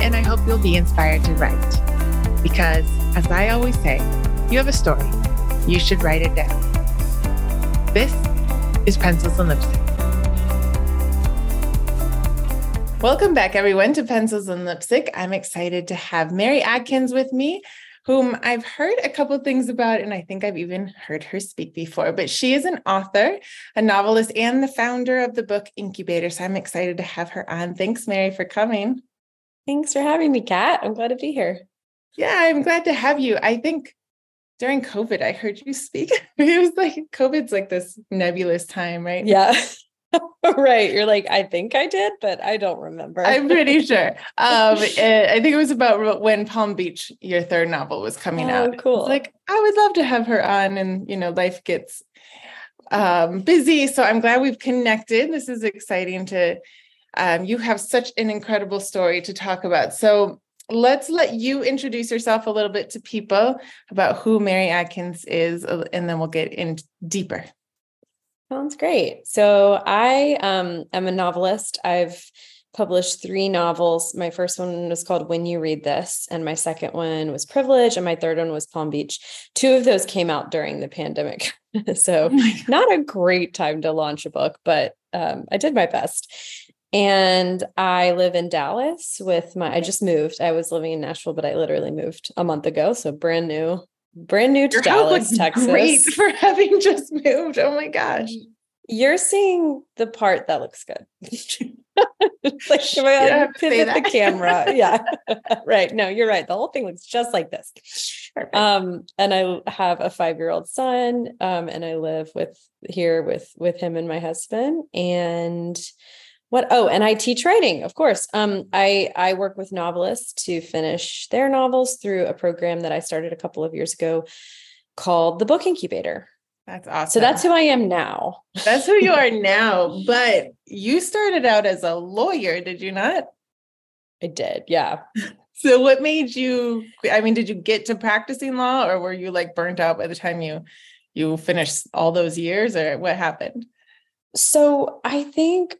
and I hope you'll be inspired to write. Because, as I always say, you have a story. You should write it down. This is Pencils and Lipstick. Welcome back, everyone, to Pencils and Lipstick. I'm excited to have Mary Adkins with me, whom I've heard a couple things about, and I think I've even heard her speak before. But she is an author, a novelist, and the founder of the book Incubator. So I'm excited to have her on. Thanks, Mary, for coming. Thanks for having me, Kat. I'm glad to be here. Yeah, I'm glad to have you. I think during COVID, I heard you speak. it was like COVID's like this nebulous time, right? Yeah. right. You're like, I think I did, but I don't remember. I'm pretty sure. Um, I think it was about when Palm Beach, your third novel, was coming out. oh, out. Cool. Like, I would love to have her on, and you know, life gets um, busy. So I'm glad we've connected. This is exciting to um, you have such an incredible story to talk about. So let's let you introduce yourself a little bit to people about who Mary Adkins is, uh, and then we'll get in deeper. Sounds great. So I um, am a novelist. I've published three novels. My first one was called When You Read This, and my second one was Privilege, and my third one was Palm Beach. Two of those came out during the pandemic. so, oh not a great time to launch a book, but um, I did my best. And I live in Dallas with my, I just moved. I was living in Nashville, but I literally moved a month ago. So brand new, brand new to Your Dallas, Texas. Great for having just moved. Oh my gosh. You're seeing the part that looks good. like if I pivot the camera. Yeah. right. No, you're right. The whole thing looks just like this. Perfect. Um, and I have a five-year-old son. Um, and I live with here with with him and my husband. And what oh and i teach writing of course. Um i i work with novelists to finish their novels through a program that i started a couple of years ago called the book incubator. That's awesome so that's who i am now. That's who you are now but you started out as a lawyer did you not? I did yeah. So what made you i mean did you get to practicing law or were you like burnt out by the time you you finished all those years or what happened? So i think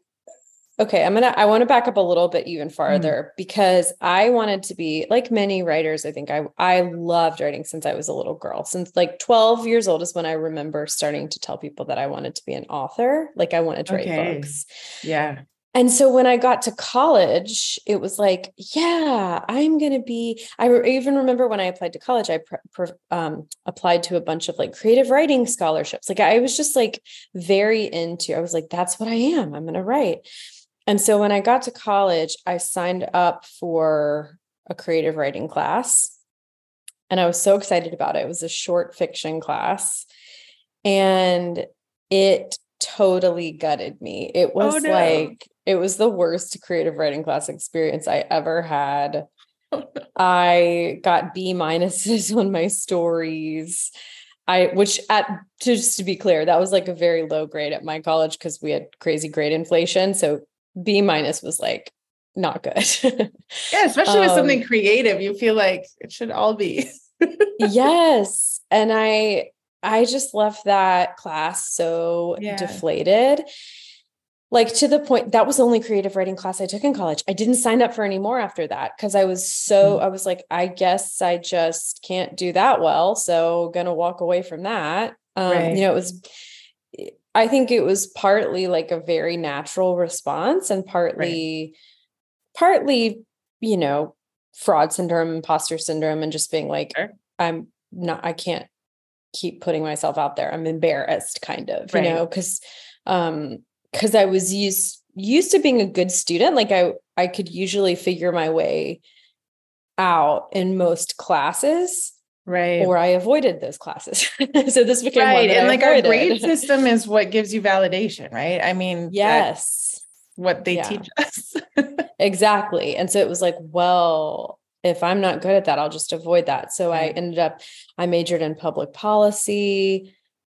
Okay, I'm gonna I want to back up a little bit even mm. farther mm. because I wanted to be like many writers. I think I I loved writing since I was a little girl. Since like 12 years old is when I remember starting to tell people that I wanted to be an author. Like I wanted to okay. write books. Yeah. And so when I got to college, it was like, yeah, I'm going to be. I re- even remember when I applied to college, I um, applied to a bunch of like creative writing scholarships. Like I was just like very into, I was like, that's what I am. I'm going to write. And so when I got to college, I signed up for a creative writing class. And I was so excited about it. It was a short fiction class. And it totally gutted me. It oh, was oh, no. like, it was the worst creative writing class experience I ever had. Oh, no. I got B minuses on my stories. I, which at just to be clear, that was like a very low grade at my college because we had crazy grade inflation. So B minus was like not good. yeah, especially um, with something um, creative, you feel like it should all be. yes, and I I just left that class so yeah. deflated. Like to the point that was the only creative writing class I took in college. I didn't sign up for any more after that because I was so mm. I was like, I guess I just can't do that well. So gonna walk away from that. Um, right. you know, it was I think it was partly like a very natural response and partly, right. partly, you know, fraud syndrome, imposter syndrome, and just being like, sure. I'm not, I can't keep putting myself out there. I'm embarrassed, kind of, right. you know, because, um, because I was used used to being a good student. Like I, I could usually figure my way out in most classes right or i avoided those classes so this became right and I like avoided. our grade system is what gives you validation right i mean yes what they yeah. teach us exactly and so it was like well if I'm not good at that, I'll just avoid that. So I mm-hmm. ended up, I majored in public policy.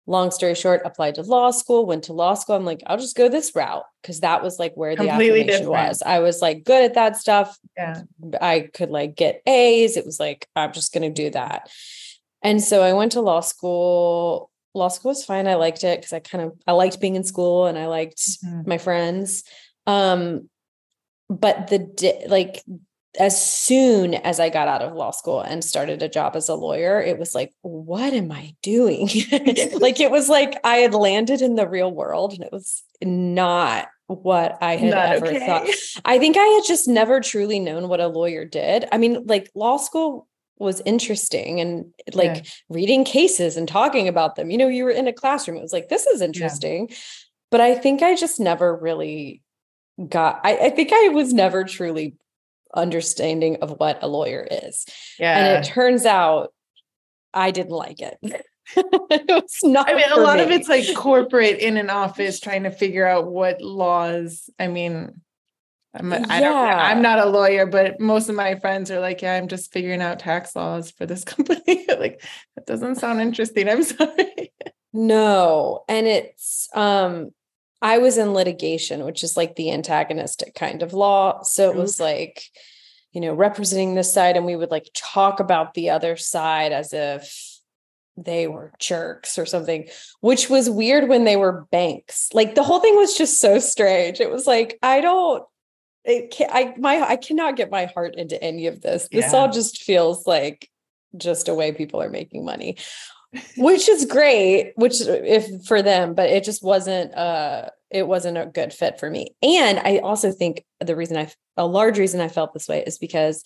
Long story short, applied to law school, went to law school. I'm like, I'll just go this route because that was like where Completely the affirmation different. was. I was like good at that stuff. Yeah. I could like get A's. It was like, I'm just going to do that. And so I went to law school. Law school was fine. I liked it because I kind of I liked being in school and I liked mm-hmm. my friends. Um, but the like as soon as I got out of law school and started a job as a lawyer, it was like, what am I doing? like it was like I had landed in the real world and it was not what I had not ever okay. thought. I think I had just never truly known what a lawyer did. I mean, like law school was interesting and like yeah. reading cases and talking about them. You know, you were in a classroom. It was like, this is interesting. Yeah. But I think I just never really got, I, I think I was never truly understanding of what a lawyer is. Yeah. And it turns out I didn't like it. it was not. I mean, a lot me. of it's like corporate in an office trying to figure out what laws. I mean, I'm a, yeah. I don't, I'm not a lawyer, but most of my friends are like, yeah, I'm just figuring out tax laws for this company. like, that doesn't sound interesting. I'm sorry. No. And it's, um, I was in litigation, which is like the antagonistic kind of law. So it was mm-hmm. like, you know, representing this side, and we would like talk about the other side as if they were jerks or something, which was weird when they were banks. Like the whole thing was just so strange. It was like, I don't, it can I my I cannot get my heart into any of this. This yeah. all just feels like just a way people are making money which is great which if for them but it just wasn't uh it wasn't a good fit for me and i also think the reason i a large reason i felt this way is because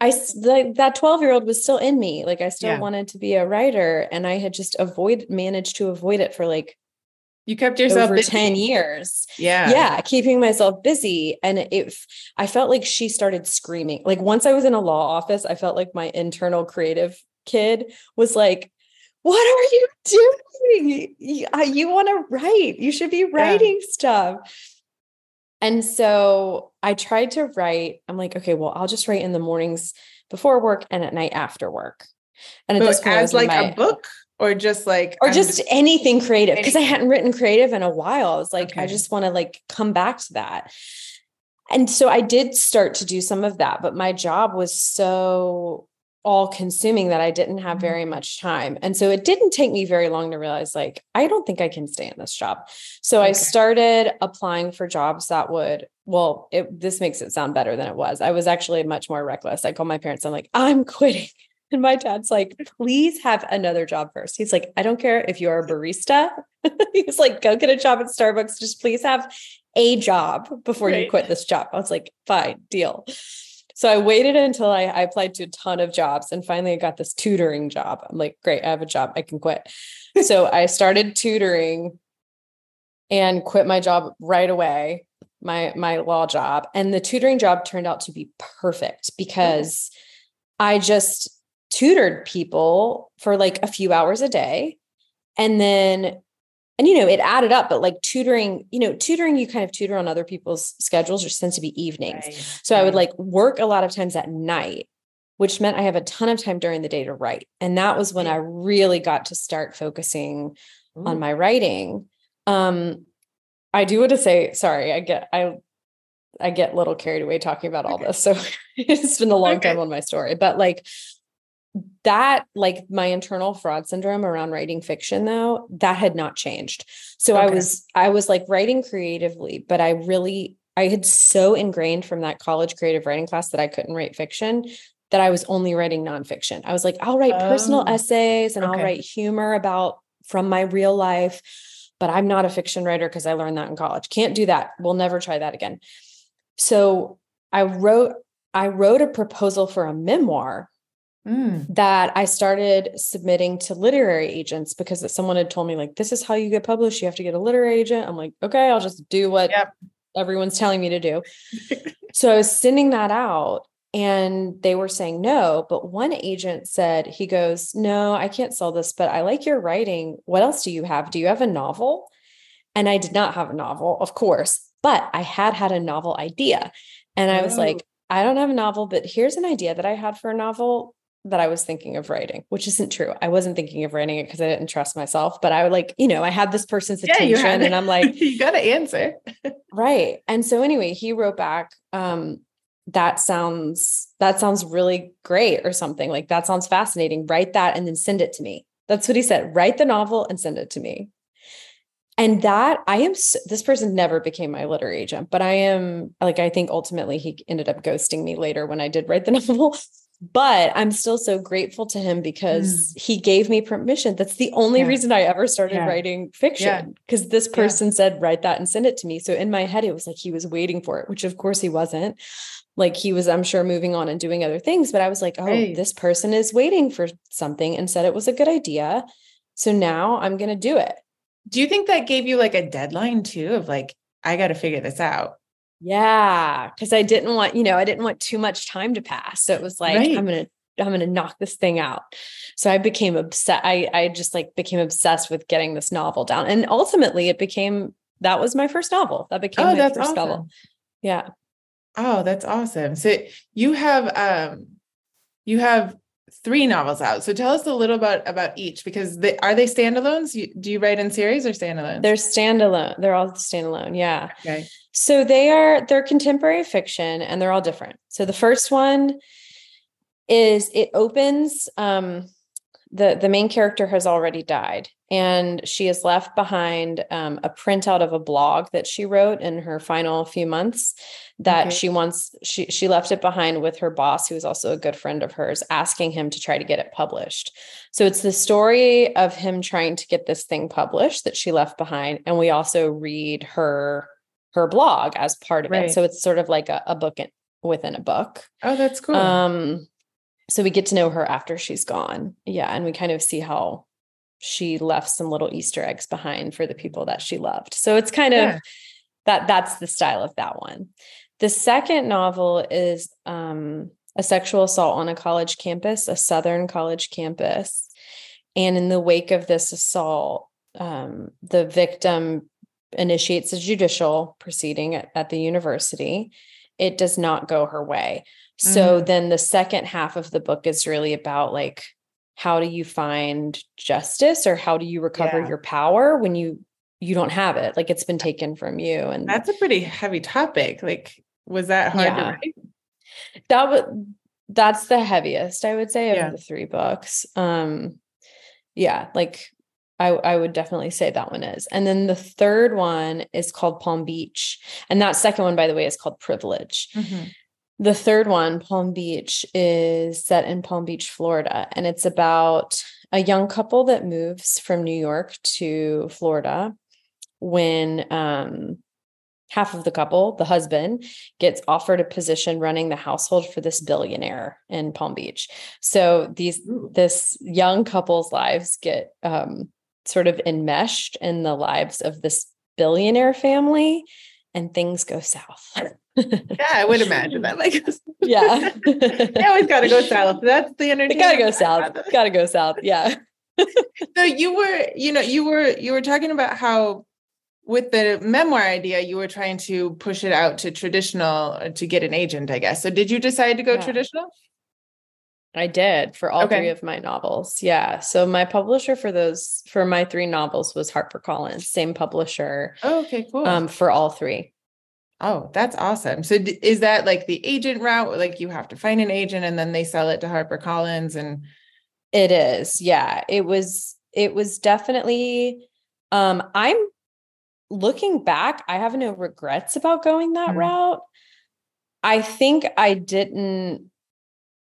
i like that 12 year old was still in me like i still yeah. wanted to be a writer and i had just avoid managed to avoid it for like you kept yourself over busy. 10 years. Yeah. Yeah. Keeping myself busy. And if I felt like she started screaming, like once I was in a law office, I felt like my internal creative kid was like, what are you doing? You, you want to write. You should be writing yeah. stuff. And so I tried to write. I'm like, okay, well, I'll just write in the mornings before work and at night after work. And at this point, as like my, a book or just like or just, just, anything creative because I hadn't written creative in a while. I was like, okay. I just want to like come back to that. And so I did start to do some of that, but my job was so all consuming that I didn't have mm-hmm. very much time. And so it didn't take me very long to realize like I don't think I can stay in this job. So okay. I started applying for jobs that would well, it, this makes it sound better than it was. I was actually much more reckless. I called my parents I'm like, "I'm quitting." And my dad's like, "Please have another job first. He's like, "I don't care if you're a barista." He's like, "Go get a job at Starbucks. Just please have a job before right. you quit this job." I was like, "Fine, deal." So I waited until I, I, applied to a ton of jobs and finally I got this tutoring job. I'm like, great, I have a job, I can quit. so I started tutoring and quit my job right away, my my law job. And the tutoring job turned out to be perfect oh. because I just tutored people for like a few hours a day. And then and you know it added up but like tutoring you know tutoring you kind of tutor on other people's schedules which tends to be evenings right. so right. i would like work a lot of times at night which meant i have a ton of time during the day to write and that was when i really got to start focusing Ooh. on my writing um i do want to say sorry i get i i get a little carried away talking about all this so it's been a long okay. time on my story but like that like my internal fraud syndrome around writing fiction though that had not changed so okay. i was i was like writing creatively but i really i had so ingrained from that college creative writing class that i couldn't write fiction that i was only writing nonfiction i was like i'll write oh. personal essays and okay. i'll write humor about from my real life but i'm not a fiction writer because i learned that in college can't do that we'll never try that again so i wrote i wrote a proposal for a memoir Mm. that I started submitting to literary agents because someone had told me, like, this is how you get published. You have to get a literary agent. I'm like, okay, I'll just do what yep. everyone's telling me to do. so I was sending that out and they were saying no. But one agent said, he goes, no, I can't sell this, but I like your writing. What else do you have? Do you have a novel? And I did not have a novel, of course, but I had had a novel idea. And I was oh. like, I don't have a novel, but here's an idea that I had for a novel that I was thinking of writing, which isn't true. I wasn't thinking of writing it because I didn't trust myself, but I would like, you know, I had this person's attention and I'm like, you got to answer. right. And so anyway, he wrote back, um, that sounds that sounds really great or something like that sounds fascinating write that and then send it to me that's what he said write the novel and send it to me and that i am this person never became my literary agent but i am like i think ultimately he ended up ghosting me later when i did write the novel but i'm still so grateful to him because mm. he gave me permission that's the only yeah. reason i ever started yeah. writing fiction because yeah. this person said write that and send it to me so in my head it was like he was waiting for it which of course he wasn't like he was i'm sure moving on and doing other things but i was like oh right. this person is waiting for something and said it was a good idea so now i'm going to do it do you think that gave you like a deadline too of like, I got to figure this out? Yeah. Cause I didn't want, you know, I didn't want too much time to pass. So it was like, right. I'm going to, I'm going to knock this thing out. So I became obsessed. I, I just like became obsessed with getting this novel down. And ultimately it became, that was my first novel. That became oh, my first awesome. novel. Yeah. Oh, that's awesome. So you have, um, you have three novels out. So tell us a little about about each because they, are they standalones? You, do you write in series or standalone? They're standalone. They're all standalone. Yeah. Okay. So they are they're contemporary fiction and they're all different. So the first one is it opens um the the main character has already died and she is left behind um, a printout of a blog that she wrote in her final few months that okay. she wants she she left it behind with her boss who is also a good friend of hers asking him to try to get it published so it's the story of him trying to get this thing published that she left behind and we also read her her blog as part of right. it so it's sort of like a, a book in, within a book oh that's cool um so we get to know her after she's gone. Yeah and we kind of see how she left some little easter eggs behind for the people that she loved. So it's kind yeah. of that that's the style of that one. The second novel is um, a sexual assault on a college campus a southern college campus. And in the wake of this assault um, the victim initiates a judicial proceeding at, at the university. It does not go her way so mm. then the second half of the book is really about like how do you find justice or how do you recover yeah. your power when you you don't have it like it's been taken from you and that's a pretty heavy topic like was that hard yeah. to write that was that's the heaviest i would say of yeah. the three books um yeah like I, I would definitely say that one is. And then the third one is called Palm Beach. And that second one, by the way, is called Privilege. Mm-hmm. The third one, Palm Beach, is set in Palm Beach, Florida. And it's about a young couple that moves from New York to Florida when um, half of the couple, the husband, gets offered a position running the household for this billionaire in Palm Beach. So these this young couple's lives get um, sort of enmeshed in the lives of this billionaire family, and things go south. yeah, I would imagine that. Like, yeah, they always got to go south. That's the energy. Got to go south. Got to go south. Yeah. so you were, you know, you were you were talking about how with the memoir idea, you were trying to push it out to traditional uh, to get an agent, I guess. So did you decide to go yeah. traditional? I did for all okay. three of my novels. Yeah. So my publisher for those for my three novels was HarperCollins, same publisher. Oh, okay, cool. Um, for all three. Oh, that's awesome. So d- is that like the agent route? Like you have to find an agent and then they sell it to HarperCollins and it is. Yeah. It was it was definitely um I'm looking back, I have no regrets about going that mm-hmm. route. I think I didn't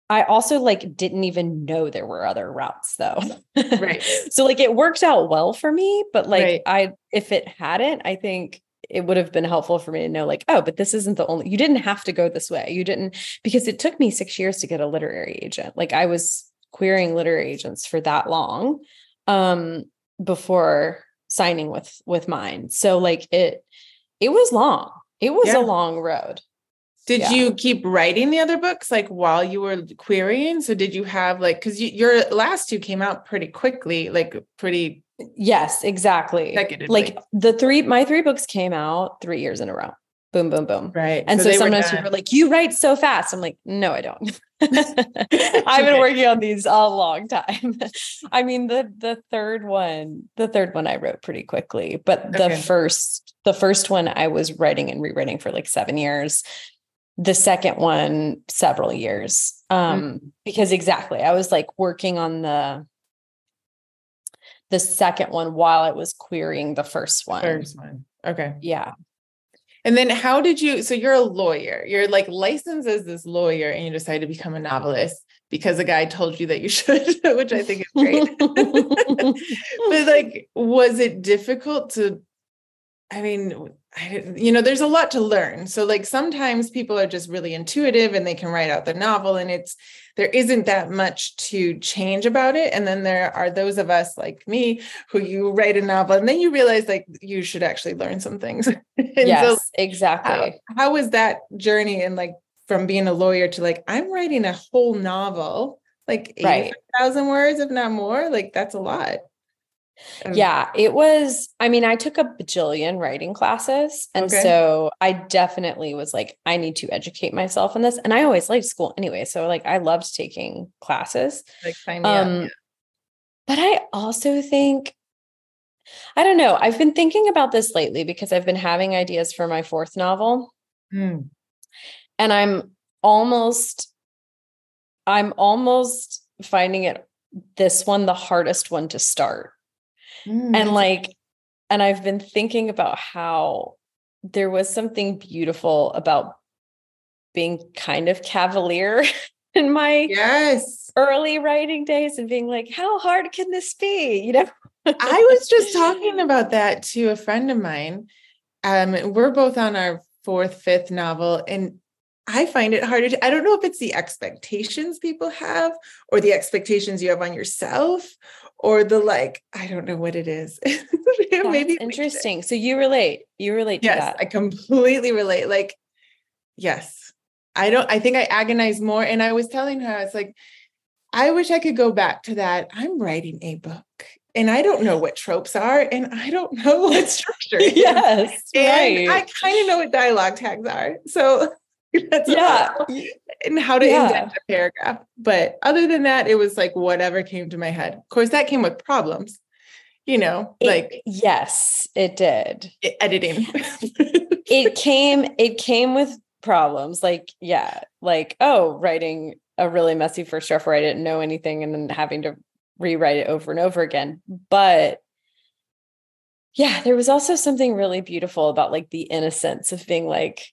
I also like didn't even know there were other routes though. Right. so like it worked out well for me, but like right. I if it hadn't, I think it would have been helpful for me to know like oh but this isn't the only you didn't have to go this way. You didn't because it took me 6 years to get a literary agent. Like i was querying literary agents for that long um before signing with with mine. So like it it was long. It was yeah. a long road did yeah. you keep writing the other books like while you were querying so did you have like because you, your last two came out pretty quickly like pretty Yes, exactly. Like the three, my three books came out three years in a row. boom, boom, boom. Right. And so, so sometimes people are like, you write so fast. I'm like, no, I don't. I've been working on these a long time. I mean, the the third one, the third one I wrote pretty quickly, but the okay. first, the first one I was writing and rewriting for like seven years. The second one, several years. Um, mm-hmm. because exactly, I was like working on the the second one while I was querying the first one. One. Okay. Yeah. And then how did you so you're a lawyer. You're like licensed as this lawyer and you decided to become a novelist because a guy told you that you should, which I think is great. but like was it difficult to I mean, you know, there's a lot to learn. So, like, sometimes people are just really intuitive and they can write out the novel, and it's there isn't that much to change about it. And then there are those of us like me who you write a novel and then you realize like you should actually learn some things. yes, so exactly. How, how was that journey and like from being a lawyer to like, I'm writing a whole novel, like 80,000 right. words, if not more? Like, that's a lot. Um, yeah, it was. I mean, I took a bajillion writing classes. And okay. so I definitely was like, I need to educate myself in this. And I always liked school anyway. So, like, I loved taking classes. Like, um. But I also think, I don't know, I've been thinking about this lately because I've been having ideas for my fourth novel. Mm. And I'm almost, I'm almost finding it this one the hardest one to start Mm, and like, and I've been thinking about how there was something beautiful about being kind of cavalier in my yes early writing days and being like, how hard can this be? You know, I was just talking about that to a friend of mine. Um, we're both on our fourth, fifth novel, and I find it harder to, I don't know if it's the expectations people have or the expectations you have on yourself or the like i don't know what it is maybe interesting so you relate you relate yes, that i completely relate like yes i don't i think i agonize more and i was telling her I was like i wish i could go back to that i'm writing a book and I don't know what tropes are, and I don't know what structure. yes, and right. I kind of know what dialogue tags are. So yeah. And how to yeah. indent a paragraph. But other than that, it was like whatever came to my head. Of course, that came with problems, you know, it, like yes, it did. editing. it came, it came with problems. Like, yeah, like, oh, writing a really messy first draft where I didn't know anything and then having to rewrite it over and over again. But yeah, there was also something really beautiful about like the innocence of being like,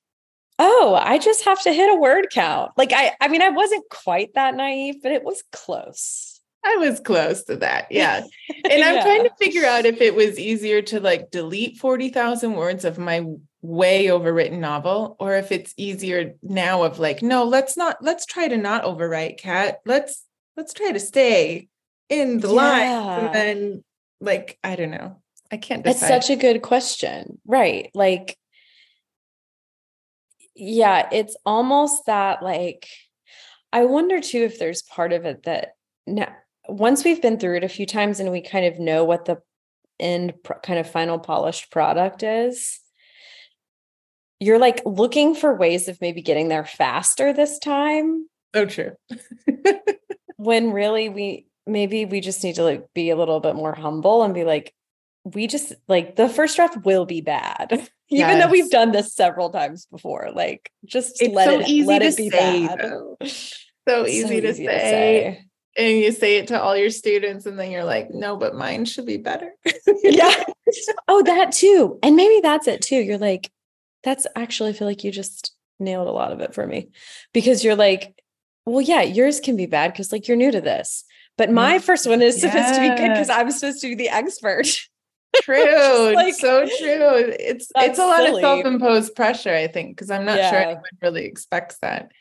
oh, I just have to hit a word count. Like I I mean I wasn't quite that naive, but it was close. I was close to that. Yeah. And I'm yeah. trying to figure out if it was easier to like delete 40,000 words of my way overwritten novel or if it's easier now of like no, let's not let's try to not overwrite Kat. Let's let's try to stay in the yeah. line and then like I don't know. I can't decide. It's such a good question. Right. Like yeah, it's almost that like I wonder too if there's part of it that now once we've been through it a few times and we kind of know what the end kind of final polished product is you're like looking for ways of maybe getting there faster this time. Oh true. When really we maybe we just need to like be a little bit more humble and be like we just like the first draft will be bad even yes. though we've done this several times before like just it's let so it easy let it be say, bad so easy, so to, easy say. to say and you say it to all your students and then you're like no but mine should be better yeah oh that too and maybe that's it too you're like that's actually I feel like you just nailed a lot of it for me because you're like well yeah yours can be bad because like you're new to this but my mm, first one is supposed to be good because I'm supposed to be the expert. True. like, so true. It's it's a lot silly. of self-imposed pressure, I think, because I'm not yeah. sure anyone really expects that.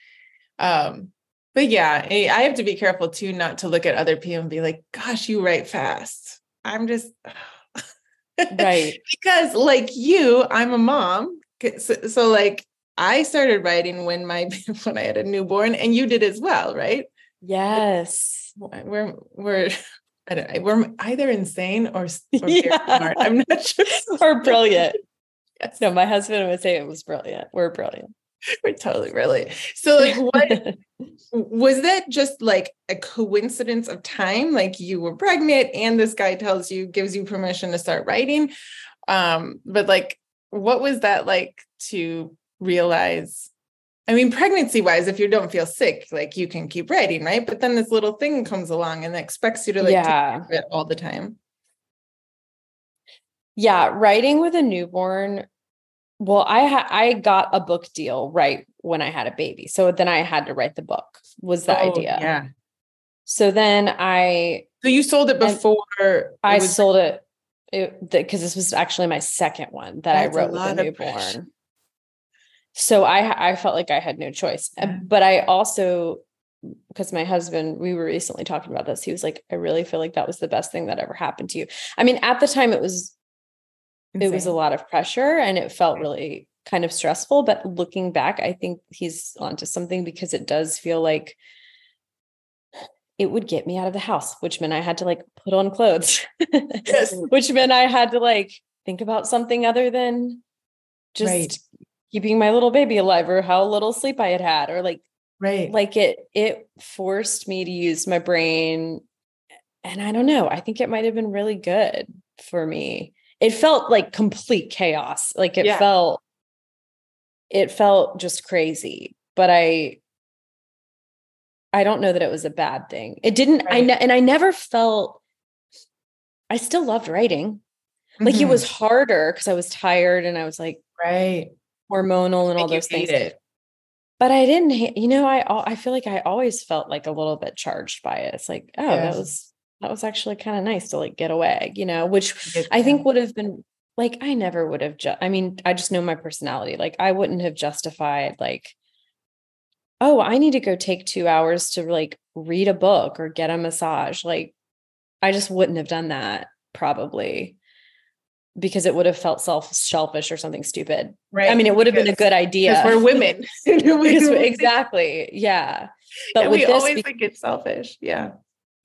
Um, but yeah, I have to be careful too, not to look at other people and be like, gosh, you write fast. I'm just right. because like you, I'm a mom. So, so like I started writing when my when I had a newborn, and you did as well, right? Yes. We're we're I don't, we're either insane or, or yeah. smart. I'm not sure. or brilliant. Yes. No, my husband would say it was brilliant. We're brilliant. We're totally brilliant. So like what was that just like a coincidence of time? Like you were pregnant and this guy tells you, gives you permission to start writing. Um, but like what was that like to realize I mean, pregnancy wise, if you don't feel sick, like you can keep writing, right? But then this little thing comes along and expects you to like yeah. it all the time. Yeah, writing with a newborn. Well, I ha- I got a book deal right when I had a baby, so then I had to write the book. Was the oh, idea? Yeah. So then I. So you sold it before. I was- sold it because this was actually my second one that That's I wrote with a newborn so I I felt like I had no choice. Uh, but I also because my husband, we were recently talking about this. He was like, I really feel like that was the best thing that ever happened to you. I mean, at the time it was Insane. it was a lot of pressure and it felt really kind of stressful. But looking back, I think he's onto something because it does feel like it would get me out of the house, which meant I had to like put on clothes. Yes. which meant I had to like think about something other than just right keeping my little baby alive or how little sleep I had had or like right like it it forced me to use my brain and I don't know I think it might have been really good for me it felt like complete chaos like it yeah. felt it felt just crazy but I I don't know that it was a bad thing it didn't right. I ne- and I never felt I still loved writing like mm-hmm. it was harder because I was tired and I was like right hormonal and all those things. It. But I didn't hate, you know, I I feel like I always felt like a little bit charged by it. It's like, oh, yes. that was that was actually kind of nice to like get away, you know, which I think would have been like I never would have ju- I mean, I just know my personality. Like I wouldn't have justified like oh, I need to go take 2 hours to like read a book or get a massage. Like I just wouldn't have done that probably because it would have felt self selfish or something stupid. Right. I mean, it would have been a good idea. Because we're women. exactly. Yeah. But we this, always think it's selfish. Yeah.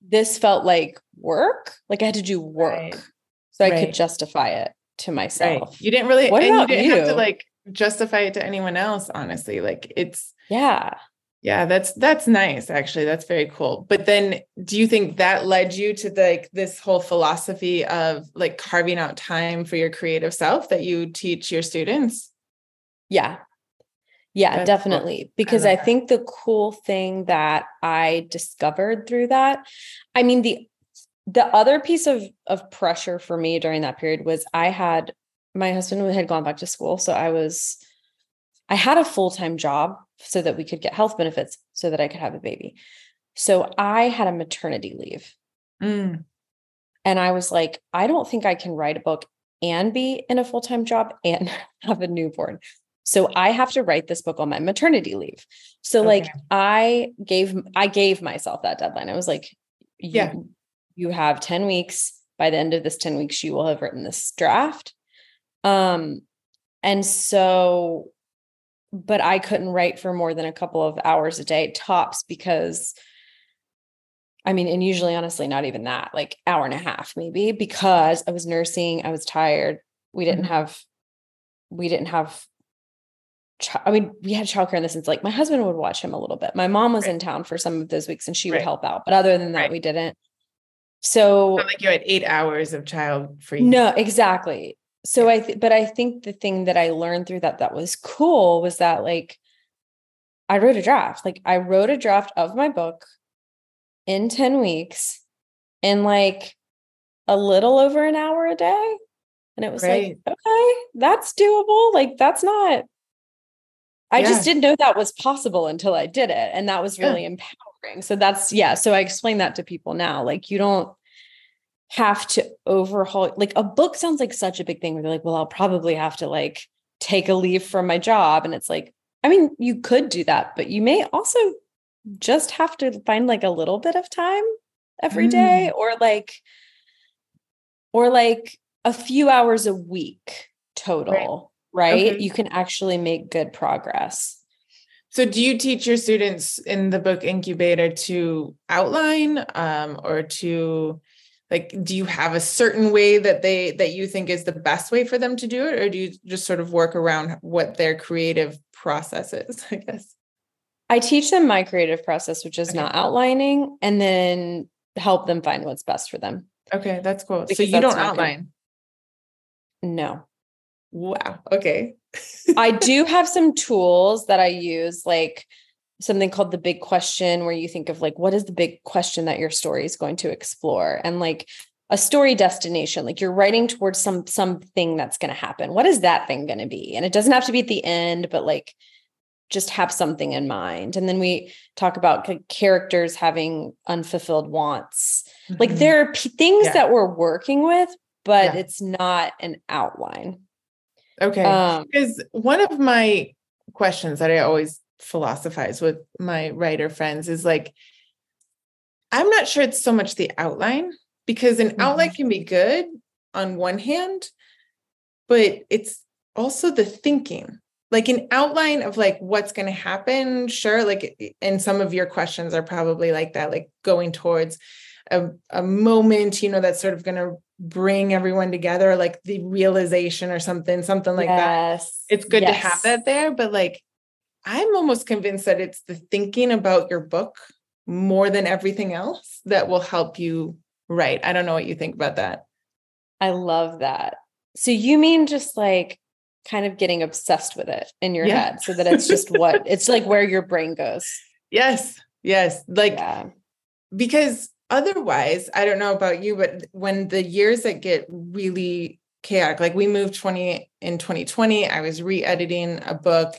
This felt like work. Like I had to do work. Right. So I could justify it to myself. Right. You didn't really what about you didn't you? have to like justify it to anyone else, honestly. Like it's yeah. Yeah, that's that's nice actually. That's very cool. But then do you think that led you to like this whole philosophy of like carving out time for your creative self that you teach your students? Yeah. Yeah, that's definitely. Cool. Because I, I think the cool thing that I discovered through that, I mean the the other piece of of pressure for me during that period was I had my husband had gone back to school, so I was I had a full-time job so that we could get health benefits so that I could have a baby. So I had a maternity leave. Mm. And I was like, I don't think I can write a book and be in a full time job and have a newborn. So I have to write this book on my maternity leave. So okay. like I gave I gave myself that deadline. I was like, yeah, you have 10 weeks. By the end of this 10 weeks, you will have written this draft. Um, and so but I couldn't write for more than a couple of hours a day tops because I mean, and usually honestly, not even that, like hour and a half, maybe because I was nursing, I was tired. We didn't mm-hmm. have, we didn't have, I mean, we had childcare in the sense like my husband would watch him a little bit. My mom was right. in town for some of those weeks and she right. would help out. But other than that, right. we didn't. So, like you had eight hours of child free. No, exactly so i th- but i think the thing that i learned through that that was cool was that like i wrote a draft like i wrote a draft of my book in 10 weeks in like a little over an hour a day and it was right. like okay that's doable like that's not i yeah. just didn't know that was possible until i did it and that was really yeah. empowering so that's yeah so i explain that to people now like you don't have to overhaul like a book sounds like such a big thing where they're like well i'll probably have to like take a leave from my job and it's like i mean you could do that but you may also just have to find like a little bit of time every day mm. or like or like a few hours a week total right, right? Okay. you can actually make good progress so do you teach your students in the book incubator to outline um, or to like do you have a certain way that they that you think is the best way for them to do it? Or do you just sort of work around what their creative process is i guess? I teach them my creative process which is okay. not outlining and then help them find what's best for them. Okay that's cool. Because so you don't outline good. no. Wow okay. I do have some tools that i use like something called the big question where you think of like what is the big question that your story is going to explore? And like a story destination like you're writing towards some something that's going to happen. What is that thing going to be? And it doesn't have to be at the end but like just have something in mind. And then we talk about characters having unfulfilled wants. Mm-hmm. like there are p- things yeah. that we're working with but yeah. it's not an outline. Okay. Because um, one of my questions that i always philosophize with my writer friends is like i'm not sure it's so much the outline because an mm-hmm. outline can be good on one hand but it's also the thinking like an outline of like what's going to happen sure like and some of your questions are probably like that like going towards a, a moment you know that's sort of going to bring everyone together like the realization or something something like yes. that it's good yes. to have that there but like I'm almost convinced that it's the thinking about your book more than everything else that will help you write. I don't know what you think about that. I love that. So you mean just like kind of getting obsessed with it in your yeah. head so that it's just what it's like where your brain goes. Yes. Yes. Like yeah. because otherwise, I don't know about you, but when the years that get really chaotic, like we moved 20 in 2020, I was re-editing a book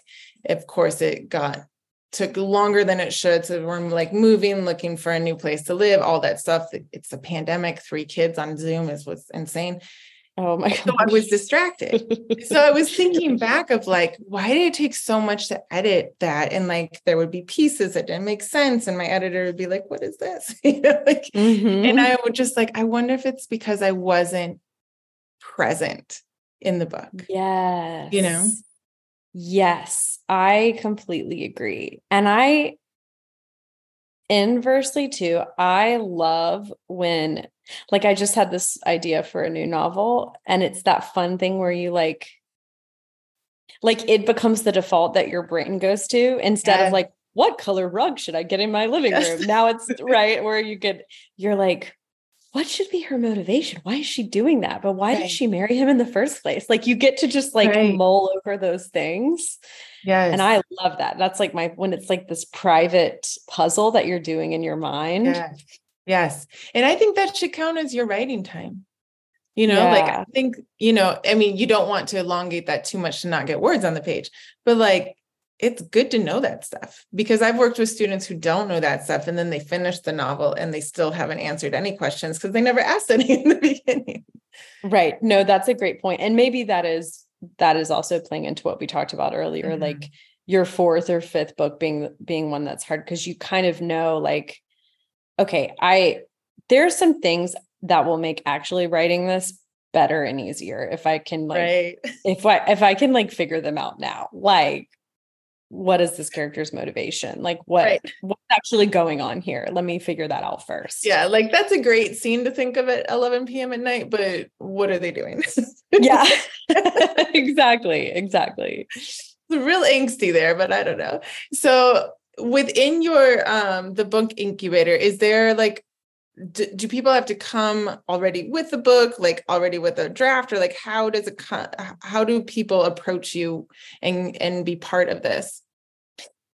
of course it got took longer than it should so we're like moving looking for a new place to live all that stuff. It's a pandemic three kids on zoom is what's insane. Oh my god so i was distracted. So i was thinking back of like why did it take so much to edit that? And like there would be pieces that didn't make sense and my editor would be like what is this? You know like mm-hmm. and i would just like i wonder if it's because i wasn't present in the book. Yeah you know Yes, I completely agree. And I inversely too, I love when like I just had this idea for a new novel and it's that fun thing where you like like it becomes the default that your brain goes to instead yeah. of like what color rug should I get in my living yes. room? Now it's right where you get you're like what should be her motivation? Why is she doing that? But why right. did she marry him in the first place? Like you get to just like right. mull over those things. Yes. And I love that. That's like my when it's like this private puzzle that you're doing in your mind. Yes. Yes. And I think that should count as your writing time. You know, yeah. like I think, you know, I mean, you don't want to elongate that too much to not get words on the page, but like it's good to know that stuff because I've worked with students who don't know that stuff and then they finish the novel and they still haven't answered any questions because they never asked any in the beginning. Right. No, that's a great point. And maybe that is that is also playing into what we talked about earlier mm-hmm. like your fourth or fifth book being being one that's hard because you kind of know like okay, I there's some things that will make actually writing this better and easier if I can like right. if I if I can like figure them out now. Like what is this character's motivation? Like what right. what's actually going on here? Let me figure that out first. Yeah, like that's a great scene to think of at 11 p.m. at night, but what are they doing? yeah. exactly, exactly. It's real angsty there, but I don't know. So within your um the book incubator, is there like do, do, people have to come already with the book like already with a draft or like how does it how do people approach you and and be part of this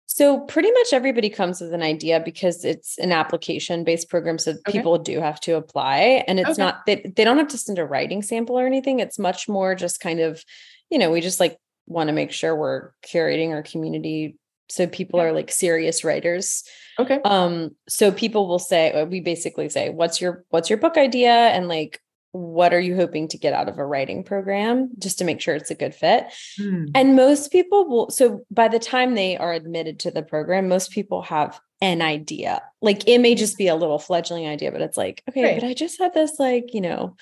so pretty much everybody comes with an idea because it's an application based program so okay. people do have to apply and it's okay. not they, they don't have to send a writing sample or anything it's much more just kind of you know we just like want to make sure we're curating our community so people yeah. are like serious writers okay um so people will say uh, we basically say what's your what's your book idea and like what are you hoping to get out of a writing program just to make sure it's a good fit hmm. and most people will so by the time they are admitted to the program most people have an idea like it may just be a little fledgling idea but it's like okay right. but i just had this like you know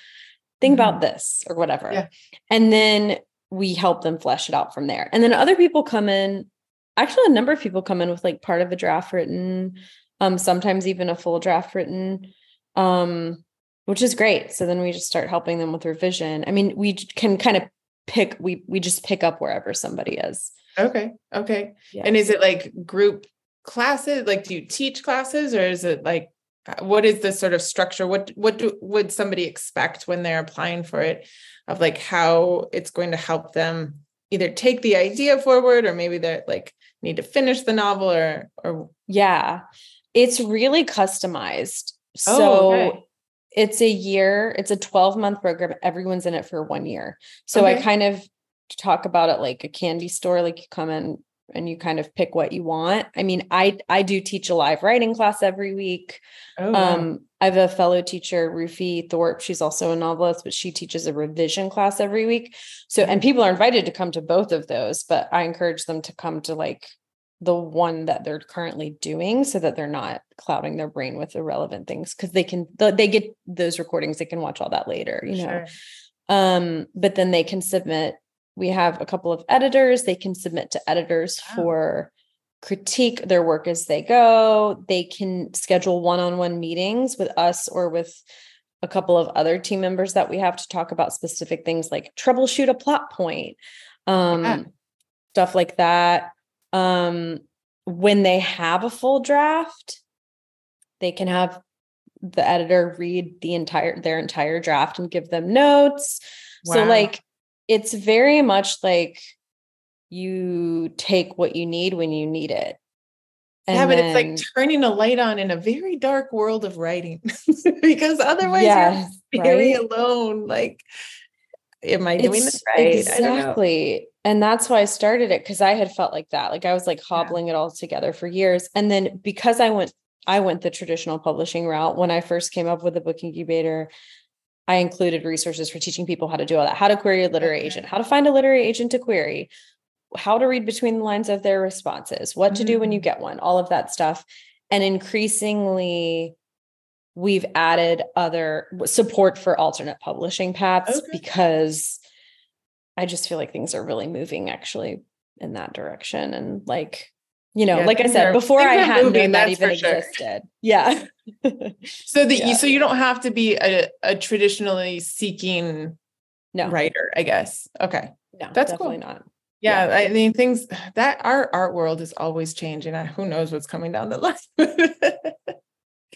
think mm-hmm. about this or whatever yeah. and then we help them flesh it out from there and then other people come in actually a number of people come in with like part of a draft written um sometimes even a full draft written um which is great. So then we just start helping them with revision. I mean, we can kind of pick we we just pick up wherever somebody is. Okay. Okay. Yeah. And is it like group classes? Like do you teach classes or is it like uh, what is the sort of structure? What what do, would somebody expect when they're applying for it of like how it's going to help them either take the idea forward or maybe they're like need to finish the novel or or yeah. It's really customized. Oh, so okay it's a year, it's a 12 month program. Everyone's in it for one year. So okay. I kind of talk about it like a candy store, like you come in and you kind of pick what you want. I mean, I I do teach a live writing class every week. Oh, wow. Um, I have a fellow teacher, Rufi Thorpe. She's also a novelist, but she teaches a revision class every week. So, and mm-hmm. people are invited to come to both of those, but I encourage them to come to like the one that they're currently doing so that they're not clouding their brain with irrelevant things because they can they get those recordings they can watch all that later you know sure. um but then they can submit we have a couple of editors they can submit to editors wow. for critique their work as they go they can schedule one-on-one meetings with us or with a couple of other team members that we have to talk about specific things like troubleshoot a plot point um yeah. stuff like that um, when they have a full draft, they can have the editor read the entire their entire draft and give them notes. Wow. So like it's very much like you take what you need when you need it. And yeah, but then, it's like turning a light on in a very dark world of writing because otherwise yes, you're very right? alone. Like, am I doing it's, this right? Exactly and that's why I started it because I had felt like that. Like I was like hobbling yeah. it all together for years. And then because I went, I went the traditional publishing route when I first came up with the book incubator. I included resources for teaching people how to do all that, how to query a literary okay. agent, how to find a literary agent to query, how to read between the lines of their responses, what mm-hmm. to do when you mm. get one, all of that stuff. And increasingly, we've added other support for alternate publishing paths okay. because I just feel like things are really moving actually in that direction. And like, you know, yeah, like I said, are, before I had known that even existed. Sure. Yeah. so that yeah. you so you don't have to be a, a traditionally seeking no. writer, I guess. Okay. No, that's definitely cool. not. Yeah, yeah, I mean things that our art world is always changing. Who knows what's coming down the line? right.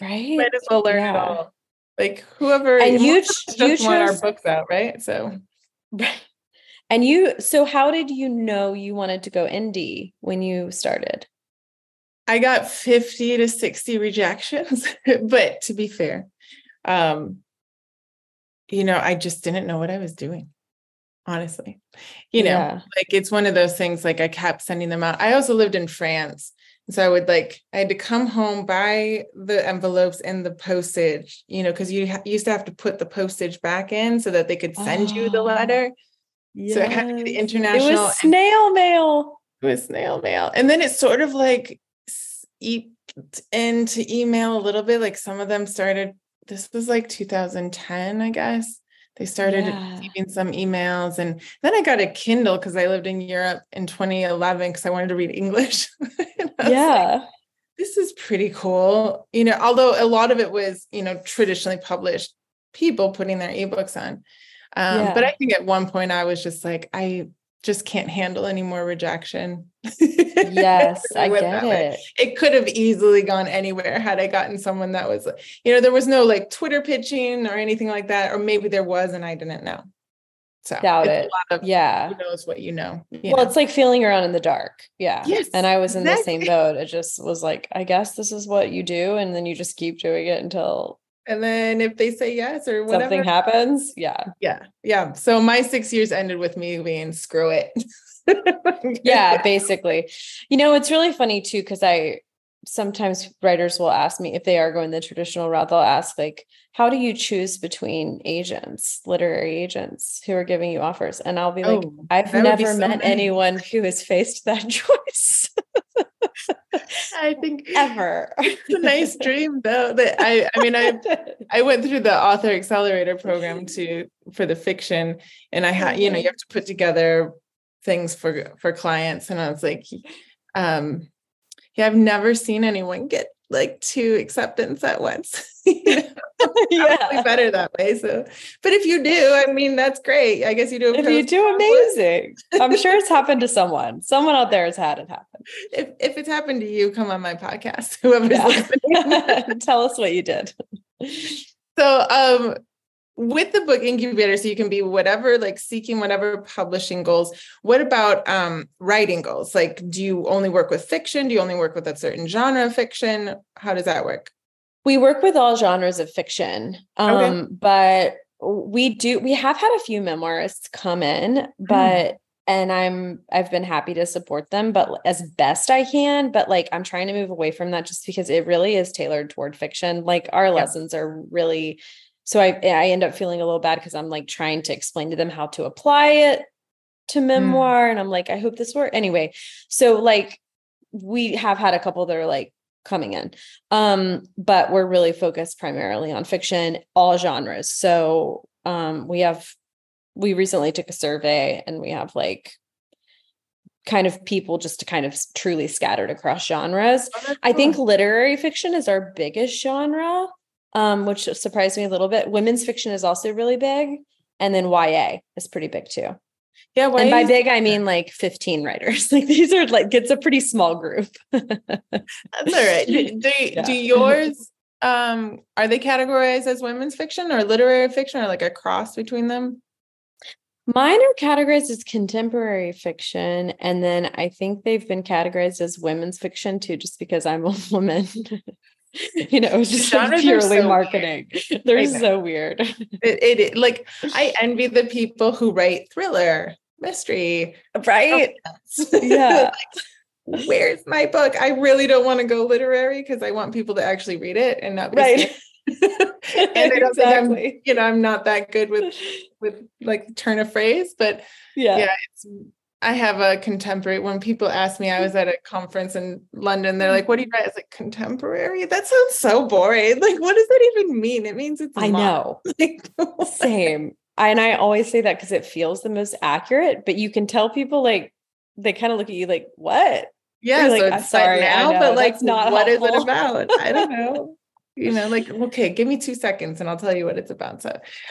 Might as well learn it all. Like whoever and you, just you want our books out, right? So right and you, so how did you know you wanted to go indie when you started? I got 50 to 60 rejections, but to be fair, um, you know, I just didn't know what I was doing, honestly. You know, yeah. like it's one of those things like I kept sending them out. I also lived in France. So I would like, I had to come home, buy the envelopes and the postage, you know, because you ha- used to have to put the postage back in so that they could send oh. you the ah, letter. Yes. So it had to the international. It was snail mail. It was snail mail. And then it sort of like eeped into email a little bit. Like some of them started, this was like 2010, I guess. They started yeah. receiving some emails. And then I got a Kindle because I lived in Europe in 2011 because I wanted to read English. yeah. Like, this is pretty cool. You know, although a lot of it was, you know, traditionally published people putting their ebooks on. Um, yeah. But I think at one point I was just like, I just can't handle any more rejection. yes, I get it. It could have easily gone anywhere had I gotten someone that was, you know, there was no like Twitter pitching or anything like that, or maybe there was and I didn't know. So doubt it. Of, yeah. Who knows what you know? You well, know? it's like feeling around in the dark. Yeah. Yes. And I was in exactly. the same boat. It just was like, I guess this is what you do. And then you just keep doing it until and then if they say yes or whatever. something happens? Yeah. Yeah yeah. So my six years ended with me being screw it. Yeah basically. You know it's really funny too because i sometimes writers will ask me if they are going the traditional route they'll ask like how do you choose between agents literary agents who are giving you offers? And i'll be like oh, i've never so met anyone who has faced that choice I think ever. It's a nice dream though. That I I mean I I went through the author accelerator program to for the fiction and I had you know you have to put together things for for clients and I was like um yeah I've never seen anyone get like two acceptance at once. yeah. better that way. So, but if you do, I mean, that's great. I guess you do. If you do, amazing. I'm sure it's happened to someone. Someone out there has had it happen. If if it's happened to you, come on my podcast. Whoever's yeah. listening, tell us what you did. So, um, with the book incubator so you can be whatever like seeking whatever publishing goals what about um writing goals like do you only work with fiction do you only work with a certain genre of fiction how does that work we work with all genres of fiction um okay. but we do we have had a few memoirists come in mm. but mm. and i'm i've been happy to support them but as best i can but like i'm trying to move away from that just because it really is tailored toward fiction like our yeah. lessons are really so I I end up feeling a little bad because I'm like trying to explain to them how to apply it to mm. memoir mm. and I'm like I hope this works anyway so like we have had a couple that are like coming in um but we're really focused primarily on fiction all genres so um we have we recently took a survey and we have like kind of people just kind of truly scattered across genres. Oh, cool. I think literary fiction is our biggest genre um, which surprised me a little bit. Women's fiction is also really big. And then YA is pretty big too. Yeah. YA and by big, I mean like 15 writers. Like these are like, it's a pretty small group. That's all right. Do, do, yeah. do yours, um, are they categorized as women's fiction or literary fiction or like a cross between them? Mine are categorized as contemporary fiction. And then I think they've been categorized as women's fiction too, just because I'm a woman. you know, it's just like purely so marketing. Weird. They're so weird. It, it, like I envy the people who write thriller, mystery, right? Yeah. like, where's my book? I really don't want to go literary because I want people to actually read it and not be right. and exactly. I'm, you know, I'm not that good with with like turn of phrase, but yeah, yeah, it's I have a contemporary. When people ask me, I was at a conference in London. They're like, mm-hmm. "What do you write?" I was like, "Contemporary." That sounds so boring. Like, what does that even mean? It means it's. I know. Same. and I always say that because it feels the most accurate. But you can tell people like they kind of look at you like, "What?" Yeah, You're so like, it's sorry now, but like, not what helpful. is it about? I don't know you know like okay give me two seconds and i'll tell you what it's about so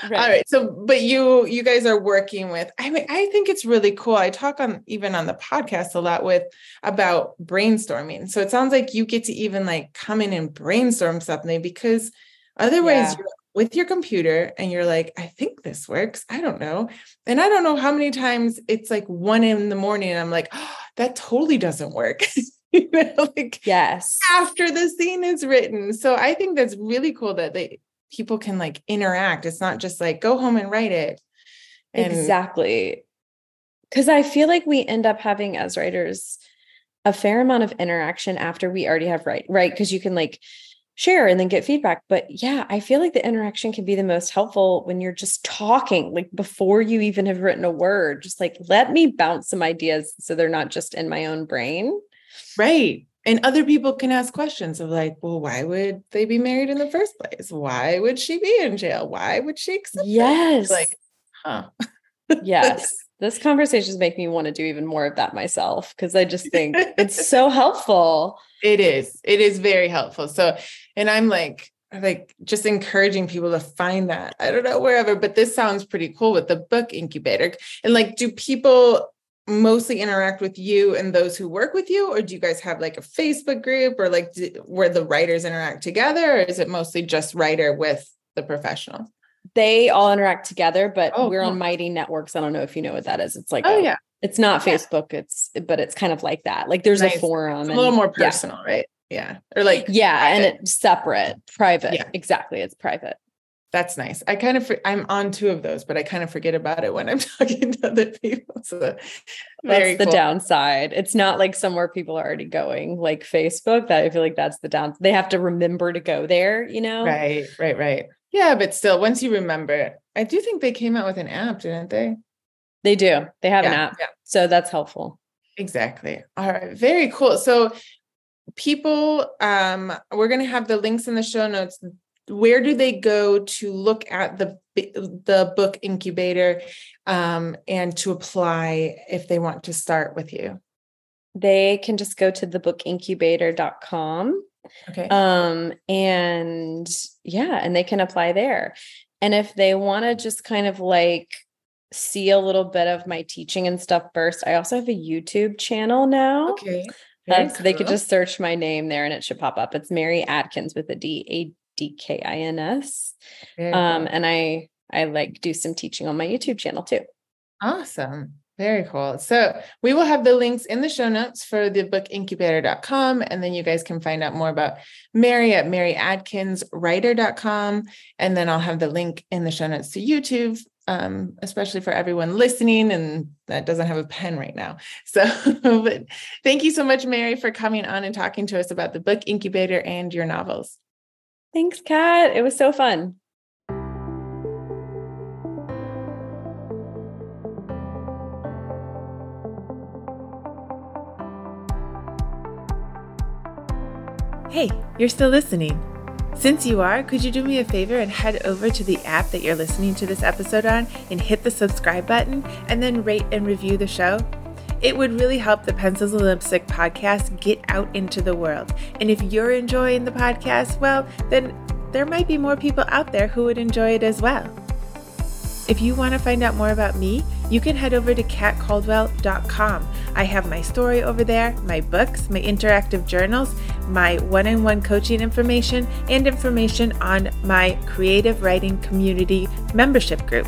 right. all right so but you you guys are working with i mean i think it's really cool i talk on even on the podcast a lot with about brainstorming so it sounds like you get to even like come in and brainstorm something because otherwise yeah. you're with your computer and you're like i think this works i don't know and i don't know how many times it's like one in the morning and i'm like oh, that totally doesn't work you know, like yes, after the scene is written. So I think that's really cool that they people can like interact. It's not just like go home and write it. And- exactly. Cause I feel like we end up having as writers a fair amount of interaction after we already have right, right? Because you can like share and then get feedback. But yeah, I feel like the interaction can be the most helpful when you're just talking, like before you even have written a word, just like let me bounce some ideas so they're not just in my own brain. Right. And other people can ask questions of like, well, why would they be married in the first place? Why would she be in jail? Why would she accept? Yes. Like, huh. yes. This conversations make me want to do even more of that myself because I just think it's so helpful. It is. It is very helpful. So, and I'm like, like just encouraging people to find that. I don't know wherever, but this sounds pretty cool with the book incubator. And like, do people mostly interact with you and those who work with you or do you guys have like a facebook group or like do, where the writers interact together or is it mostly just writer with the professional they all interact together but oh, we're cool. on mighty networks i don't know if you know what that is it's like oh a, yeah it's not facebook yeah. it's but it's kind of like that like there's nice. a forum it's a little more personal yeah. right yeah or like yeah private. and it's separate private yeah. exactly it's private that's nice. I kind of I'm on two of those, but I kind of forget about it when I'm talking to other people. So that's the cool. downside. It's not like somewhere people are already going, like Facebook. That I feel like that's the down. They have to remember to go there. You know? Right. Right. Right. Yeah, but still, once you remember, I do think they came out with an app, didn't they? They do. They have yeah, an app. Yeah. So that's helpful. Exactly. All right. Very cool. So people um we're going to have the links in the show notes where do they go to look at the the book incubator um, and to apply if they want to start with you they can just go to thebookincubator.com Okay. Um, and yeah, and they can apply there. And if they want to just kind of like see a little bit of my teaching and stuff first, I also have a YouTube channel now. Okay. Uh, so cool. they could just search my name there and it should pop up. It's Mary Adkins with a D A D K I N S. Um, and I I like do some teaching on my YouTube channel too. Awesome. Very cool. So we will have the links in the show notes for the bookincubator.com. And then you guys can find out more about Mary at maryadkinswriter.com. And then I'll have the link in the show notes to YouTube, um, especially for everyone listening and that doesn't have a pen right now. So but thank you so much, Mary, for coming on and talking to us about the book incubator and your novels. Thanks, Kat. It was so fun. Hey, you're still listening. Since you are, could you do me a favor and head over to the app that you're listening to this episode on and hit the subscribe button and then rate and review the show? It would really help the Pencils and Lipstick podcast get out into the world. And if you're enjoying the podcast, well, then there might be more people out there who would enjoy it as well. If you want to find out more about me, you can head over to katcaldwell.com. I have my story over there, my books, my interactive journals, my one on one coaching information, and information on my creative writing community membership group.